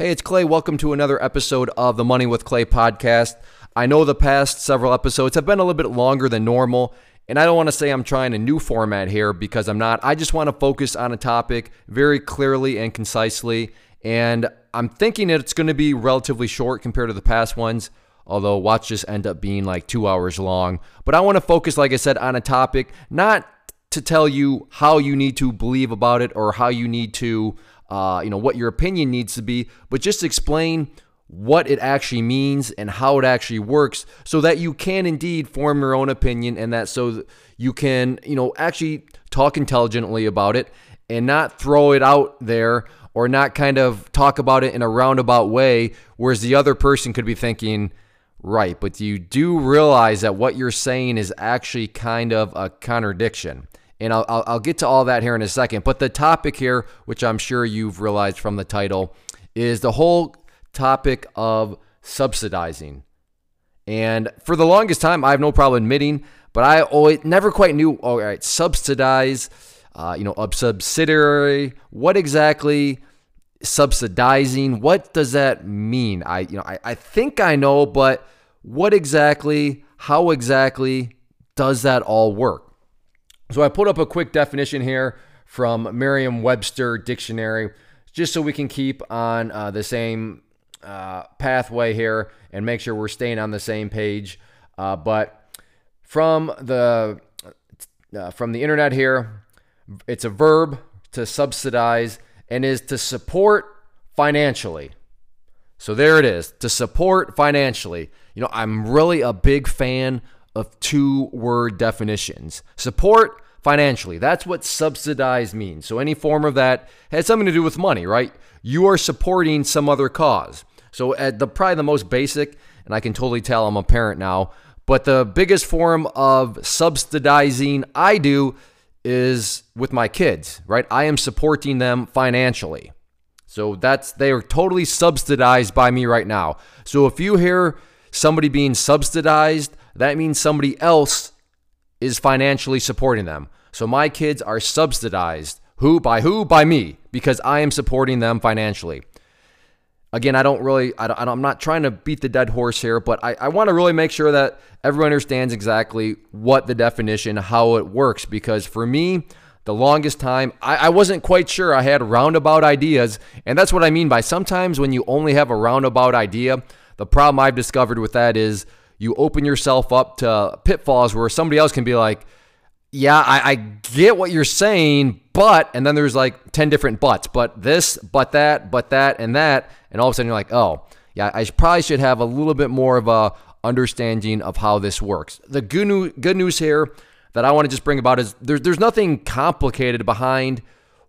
Hey, it's Clay. Welcome to another episode of the Money with Clay podcast. I know the past several episodes have been a little bit longer than normal, and I don't want to say I'm trying a new format here because I'm not. I just want to focus on a topic very clearly and concisely, and I'm thinking that it's going to be relatively short compared to the past ones, although watch just end up being like two hours long. But I want to focus, like I said, on a topic, not to tell you how you need to believe about it or how you need to uh, you know, what your opinion needs to be, but just explain what it actually means and how it actually works so that you can indeed form your own opinion and that so you can, you know, actually talk intelligently about it and not throw it out there or not kind of talk about it in a roundabout way whereas the other person could be thinking right but you do realize that what you're saying is actually kind of a contradiction and I'll, I'll, I'll get to all that here in a second. But the topic here, which I'm sure you've realized from the title, is the whole topic of subsidizing. And for the longest time, I have no problem admitting, but I always never quite knew. All right, subsidize, uh, you know, a subsidiary. What exactly subsidizing? What does that mean? I, you know, I, I think I know, but what exactly? How exactly does that all work? So I put up a quick definition here from Merriam Webster Dictionary, just so we can keep on uh, the same uh, pathway here and make sure we're staying on the same page. Uh, but from the uh, from the internet here, it's a verb to subsidize and is to support financially. So there it is, to support financially. You know, I'm really a big fan of two word definitions support financially. That's what subsidize means. So any form of that has something to do with money, right? You are supporting some other cause. So at the probably the most basic, and I can totally tell I'm a parent now, but the biggest form of subsidizing I do is with my kids, right? I am supporting them financially. So that's they are totally subsidized by me right now. So if you hear somebody being subsidized, that means somebody else is financially supporting them. So my kids are subsidized. Who? By who? By me, because I am supporting them financially. Again, I don't really, I am not trying to beat the dead horse here, but I, I want to really make sure that everyone understands exactly what the definition, how it works, because for me, the longest time, I, I wasn't quite sure. I had roundabout ideas, and that's what I mean by sometimes when you only have a roundabout idea, the problem I've discovered with that is you open yourself up to pitfalls where somebody else can be like, yeah, I, I, get what you're saying, but, and then there's like 10 different buts, but this, but that, but that, and that. And all of a sudden you're like, oh, yeah, I probably should have a little bit more of a understanding of how this works. The good news, good news here that I want to just bring about is there's, there's nothing complicated behind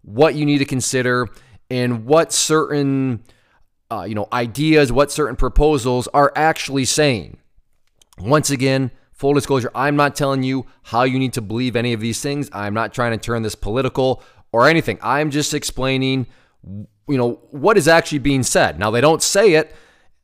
what you need to consider and what certain, uh, you know, ideas, what certain proposals are actually saying. Once again, full disclosure, I'm not telling you how you need to believe any of these things. I'm not trying to turn this political or anything. I'm just explaining, you know, what is actually being said. Now, they don't say it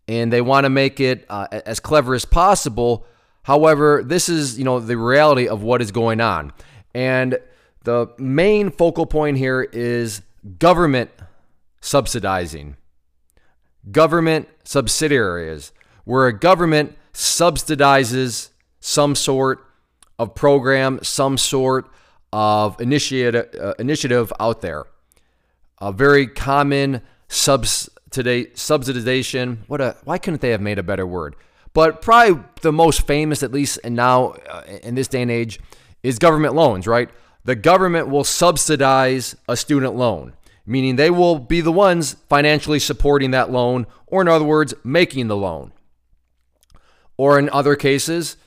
and they want to make it uh, as clever as possible. However, this is, you know, the reality of what is going on. And the main focal point here is government subsidizing. Government subsidiaries, where a government subsidizes some sort of program, some sort of initiative, uh, initiative out there. A very common subsidization. What a why couldn't they have made a better word? But probably the most famous, at least and now uh, in this day and age, is government loans. Right? The government will subsidize a student loan, meaning they will be the ones financially supporting that loan, or in other words, making the loan. Or in other cases,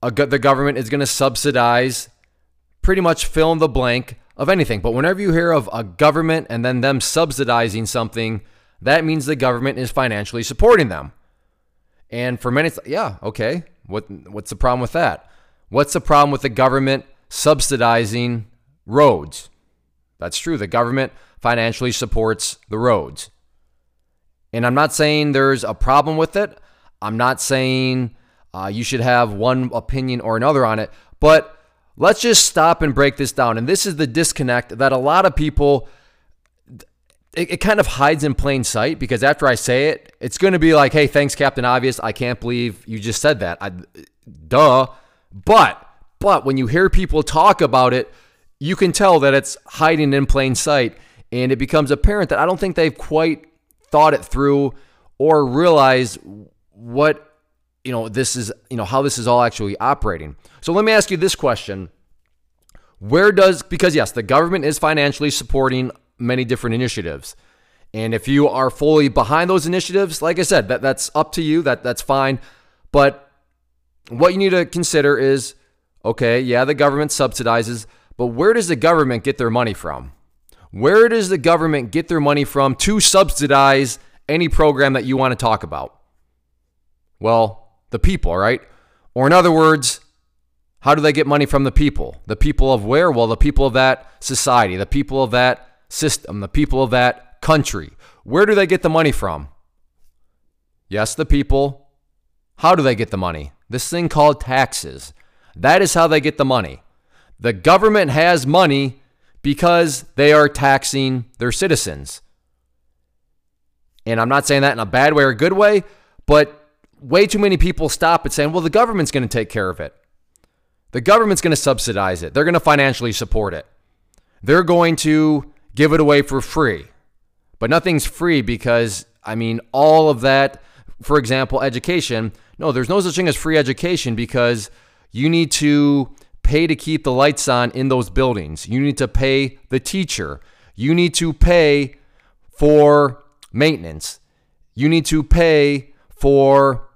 the government is going to subsidize pretty much fill in the blank of anything. But whenever you hear of a government and then them subsidizing something, that means the government is financially supporting them. And for many, yeah, okay. What what's the problem with that? What's the problem with the government subsidizing roads? That's true. The government financially supports the roads. And I'm not saying there's a problem with it. I'm not saying uh, you should have one opinion or another on it, but let's just stop and break this down. And this is the disconnect that a lot of people it, it kind of hides in plain sight because after I say it, it's going to be like, hey, thanks, Captain Obvious. I can't believe you just said that. I, duh. But, but when you hear people talk about it, you can tell that it's hiding in plain sight. And it becomes apparent that I don't think they've quite thought it through or realized what, you know, this is, you know, how this is all actually operating. So let me ask you this question. Where does, because yes, the government is financially supporting many different initiatives. And if you are fully behind those initiatives, like I said, that, that's up to you. That that's fine. But what you need to consider is okay, yeah, the government subsidizes, but where does the government get their money from? Where does the government get their money from to subsidize any program that you want to talk about? Well, the people, right? Or in other words, how do they get money from the people? The people of where? Well, the people of that society, the people of that system, the people of that country. Where do they get the money from? Yes, the people. How do they get the money? This thing called taxes. That is how they get the money. The government has money because they are taxing their citizens. And I'm not saying that in a bad way or a good way, but way too many people stop at saying, well, the government's going to take care of it. The government's going to subsidize it. They're going to financially support it. They're going to give it away for free. But nothing's free because, I mean, all of that, for example, education, no, there's no such thing as free education because you need to pay to keep the lights on in those buildings. You need to pay the teacher. You need to pay for maintenance. You need to pay for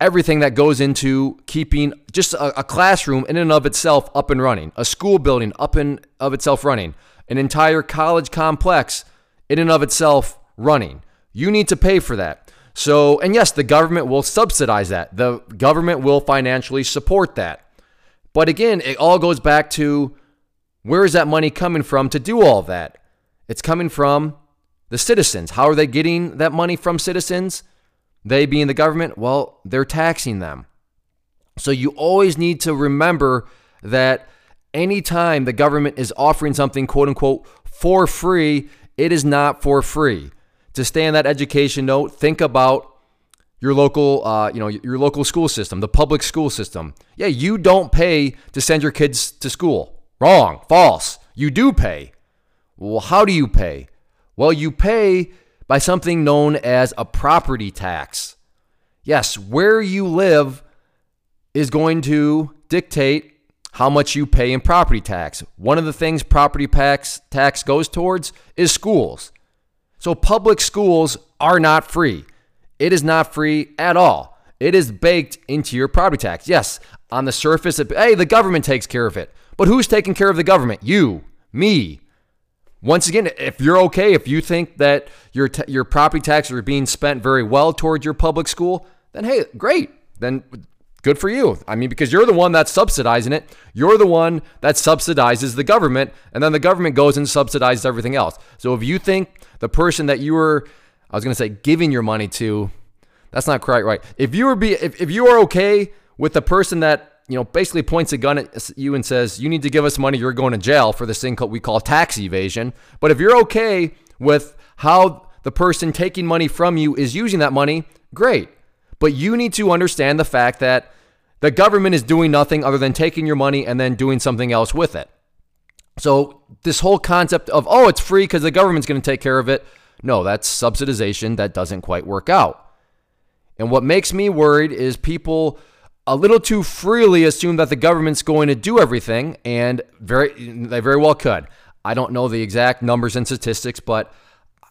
everything that goes into keeping just a, a, classroom in and of itself up and running, a school building up and of itself running, an entire college complex in and of itself running. You need to pay for that. So, and yes, the government will subsidize that. The government will financially support that. But again, it all goes back to where is that money coming from to do all that? It's coming from the citizens. How are they getting that money from citizens? They being the government, well, they're taxing them. So you always need to remember that anytime the government is offering something, quote unquote, for free, it is not for free. To stay on that education note, think about your local, uh, you know, your local school system, the public school system. Yeah, you don't pay to send your kids to school. Wrong, false. You do pay. Well, how do you pay? Well, you pay by something known as a property tax. Yes, where you live is going to dictate how much you pay in property tax. One of the things property tax tax goes towards is schools. So public schools are not free. It is not free at all. It is baked into your property tax. Yes, on the surface, it, hey, the government takes care of it. But who's taking care of the government? You, me. Once again, if you're okay, if you think that your t- your property taxes are being spent very well toward your public school, then hey, great. Then Good for you. I mean, because you're the one that's subsidizing it. You're the one that subsidizes the government, and then the government goes and subsidizes everything else. So if you think the person that you were, I was going to say, giving your money to, that's not quite right. If you were be, if, if you are okay with the person that you know basically points a gun at you and says you need to give us money, you're going to jail for this thing we call tax evasion. But if you're okay with how the person taking money from you is using that money, great. But you need to understand the fact that the government is doing nothing other than taking your money and then doing something else with it. So, this whole concept of, oh, it's free because the government's going to take care of it, no, that's subsidization that doesn't quite work out. And what makes me worried is people a little too freely assume that the government's going to do everything, and very they very well could. I don't know the exact numbers and statistics, but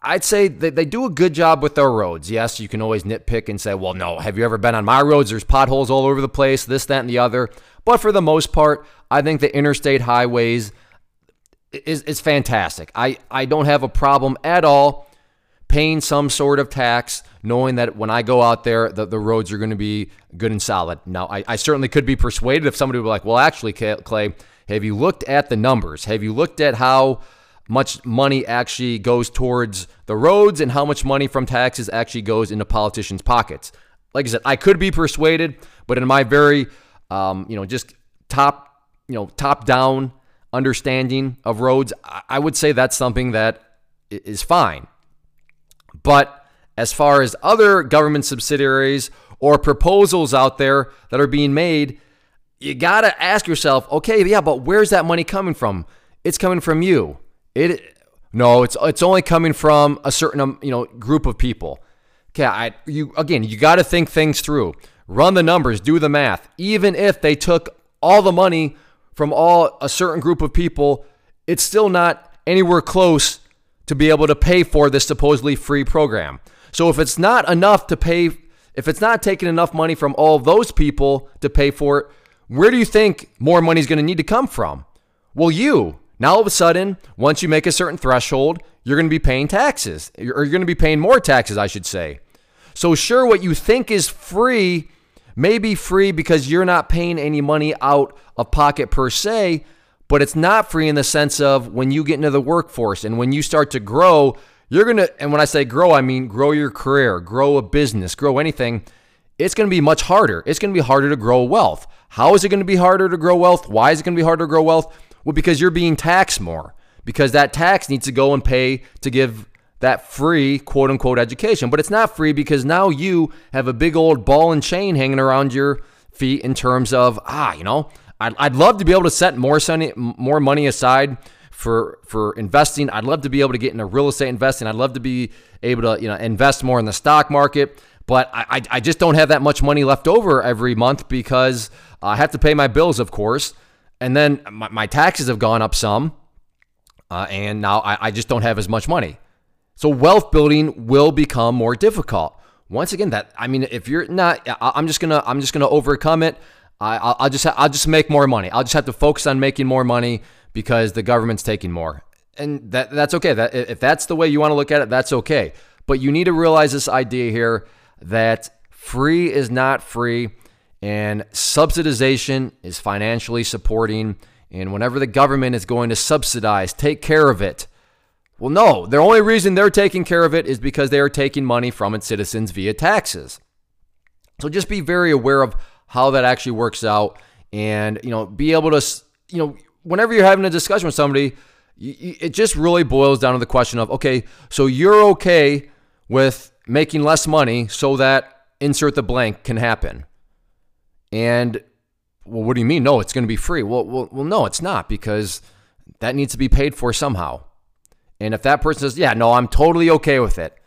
I'd say that they do a good job with their roads. Yes, you can always nitpick and say, well, no, have you ever been on my roads? There's potholes all over the place, this, that, and the other. But for the most part, I think the interstate highways is, is fantastic. I, I don't have a problem at all paying some sort of tax, knowing that when I go out there, the, the roads are going to be good and solid. Now, I, I certainly could be persuaded if somebody were like, well, actually, Clay, have you looked at the numbers? Have you looked at how much money actually goes towards the roads and how much money from taxes actually goes into politicians' pockets. Like I said, I could be persuaded, but in my very, um, you know, just top, you know, top down understanding of roads, I would say that's something that is fine. But as far as other government subsidiaries or proposals out there that are being made, you got to ask yourself, okay, yeah, but where's that money coming from? It's coming from you. It no, it's it's only coming from a certain um, you know group of people. Okay, I, you again, you got to think things through. Run the numbers, do the math. Even if they took all the money from all a certain group of people, it's still not anywhere close to be able to pay for this supposedly free program. So if it's not enough to pay, if it's not taking enough money from all those people to pay for it, where do you think more money is going to need to come from? Well, you. Now all of a sudden, once you make a certain threshold, you're going to be paying taxes, or you're going to be paying more taxes, I should say. So, sure, what you think is free may be free because you're not paying any money out of pocket per se, but it's not free in the sense of when you get into the workforce and when you start to grow, you're going to, and when I say grow, I mean grow your career, grow a business, grow anything. It's going to be much harder. It's going to be harder to grow wealth. How is it going to be harder to grow wealth? Why is it going to be harder to grow wealth? Well, because you're being taxed more, because that tax needs to go and pay to give that free quote unquote education. But it's not free because now you have a big old ball and chain hanging around your feet in terms of, ah, you know, I'd, I'd love to be able to set more, sunny, more money aside for for investing. I'd love to be able to get into real estate investing. I'd love to be able to you know invest more in the stock market. But I, I just don't have that much money left over every month because I have to pay my bills, of course. And then my, my taxes have gone up some. Uh, and now I, I just don't have as much money. So wealth building will become more difficult. Once again, that I mean, if you're not, I'm just gonna I'm just gonna overcome it. I, will just I'll just make more money. I'll just have to focus on making more money because the government's taking more, and that that's okay. That if that's the way you want to look at it, that's okay. But you need to realize this idea here that free is not free, and subsidization is financially supporting. And whenever the government is going to subsidize, take care of it well, no, the only reason they're taking care of it is because they are taking money from its citizens via taxes. So just be very aware of how that actually works out and, you know, be able to, you know, whenever you're having a discussion with somebody, it just really boils down to the question of, okay, so you're okay with making less money so that insert the blank can happen. And well, what do you mean? No, it's going to be free. Well, well, well, no, it's not because that needs to be paid for somehow. And if that person says, yeah, no, I'm totally okay with it.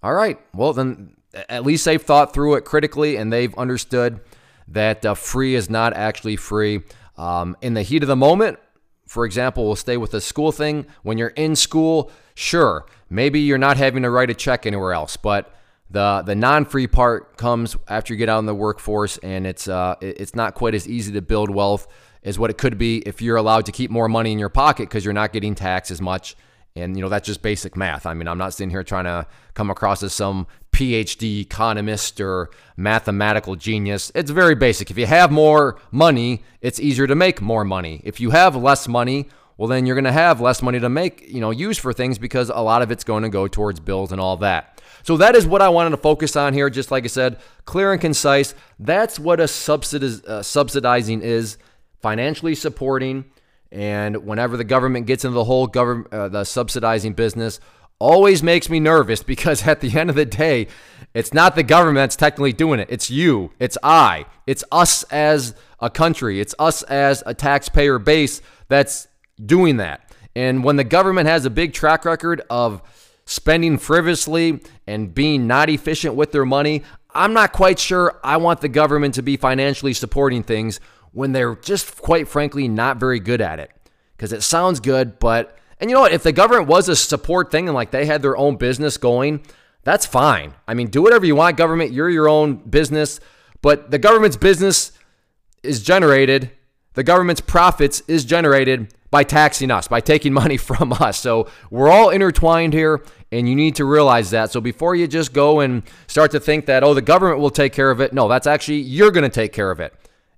All right. Well, then at least they've thought through it critically and they've understood that uh, free is not actually free. Um, in the heat of the moment, for example, we'll stay with the school thing. When you're in school, sure, maybe you're not having to write a check anywhere else, but the the non-free part comes after you get out in the workforce, and it's uh, it's not quite as easy to build wealth as what it could be if you're allowed to keep more money in your pocket because you're not getting taxed as much and, you know, that's just basic math. I mean, I'm not sitting here trying to come across as some PhD economist or mathematical genius. It's very basic. If you have more money, it's easier to make more money. If you have less money, well, then you're going to have less money to make, you know, use for things because a lot of it's going to go towards bills and all that. So that is what I wanted to focus on here. Just like I said, clear and concise. That's what a uh, subsidizing is financially supporting and whenever the government gets into the whole government, uh, the subsidizing business, always makes me nervous because at the end of the day, it's not the government that's technically doing it. It's you. It's I. It's us as a country. It's us as a taxpayer base that's doing that. And when the government has a big track record of spending frivolously and being not efficient with their money, I'm not quite sure I want the government to be financially supporting things when they're just quite frankly not very good at it. Because it sounds good, but, and you know what? If the government was a support thing and like they had their own business going, that's fine. I mean, do whatever you want, government. You're your own business. But the government's business is generated, the government's profits is generated by taxing us, by taking money from us. So we're all intertwined here, and you need to realize that. So before you just go and start to think that, oh, the government will take care of it, no, that's actually, you're going to take care of it.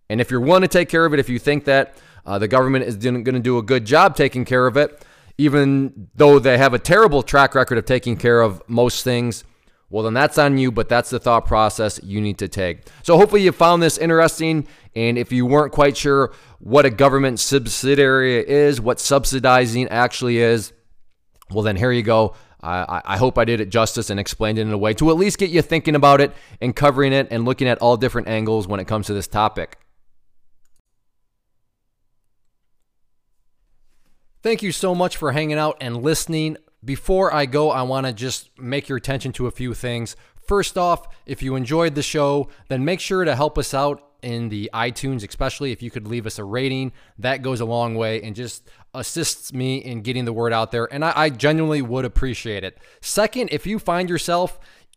And if you're to take care of it, if you think that uh, the government is going to do a good job taking care of it, even though they have a terrible track record of taking care of most things, well, then that's on you, but that's the thought process you need to take. So hopefully you found this interesting. And if you weren't quite sure what a government subsidiary is, what subsidizing actually is, well, then here you go. I, I hope I did it justice and explained it in a way to at least get you thinking about it and covering it and looking at all different angles when it comes to this topic. Thank you so much for hanging out and listening. Before I go, I want to just make your attention to a few things. First off, if you enjoyed the show, then make sure to help us out in the iTunes, especially if you could leave us a rating. That goes a long way and just assists me in getting the word out there. And I, I genuinely would appreciate it. Second, if you find yourself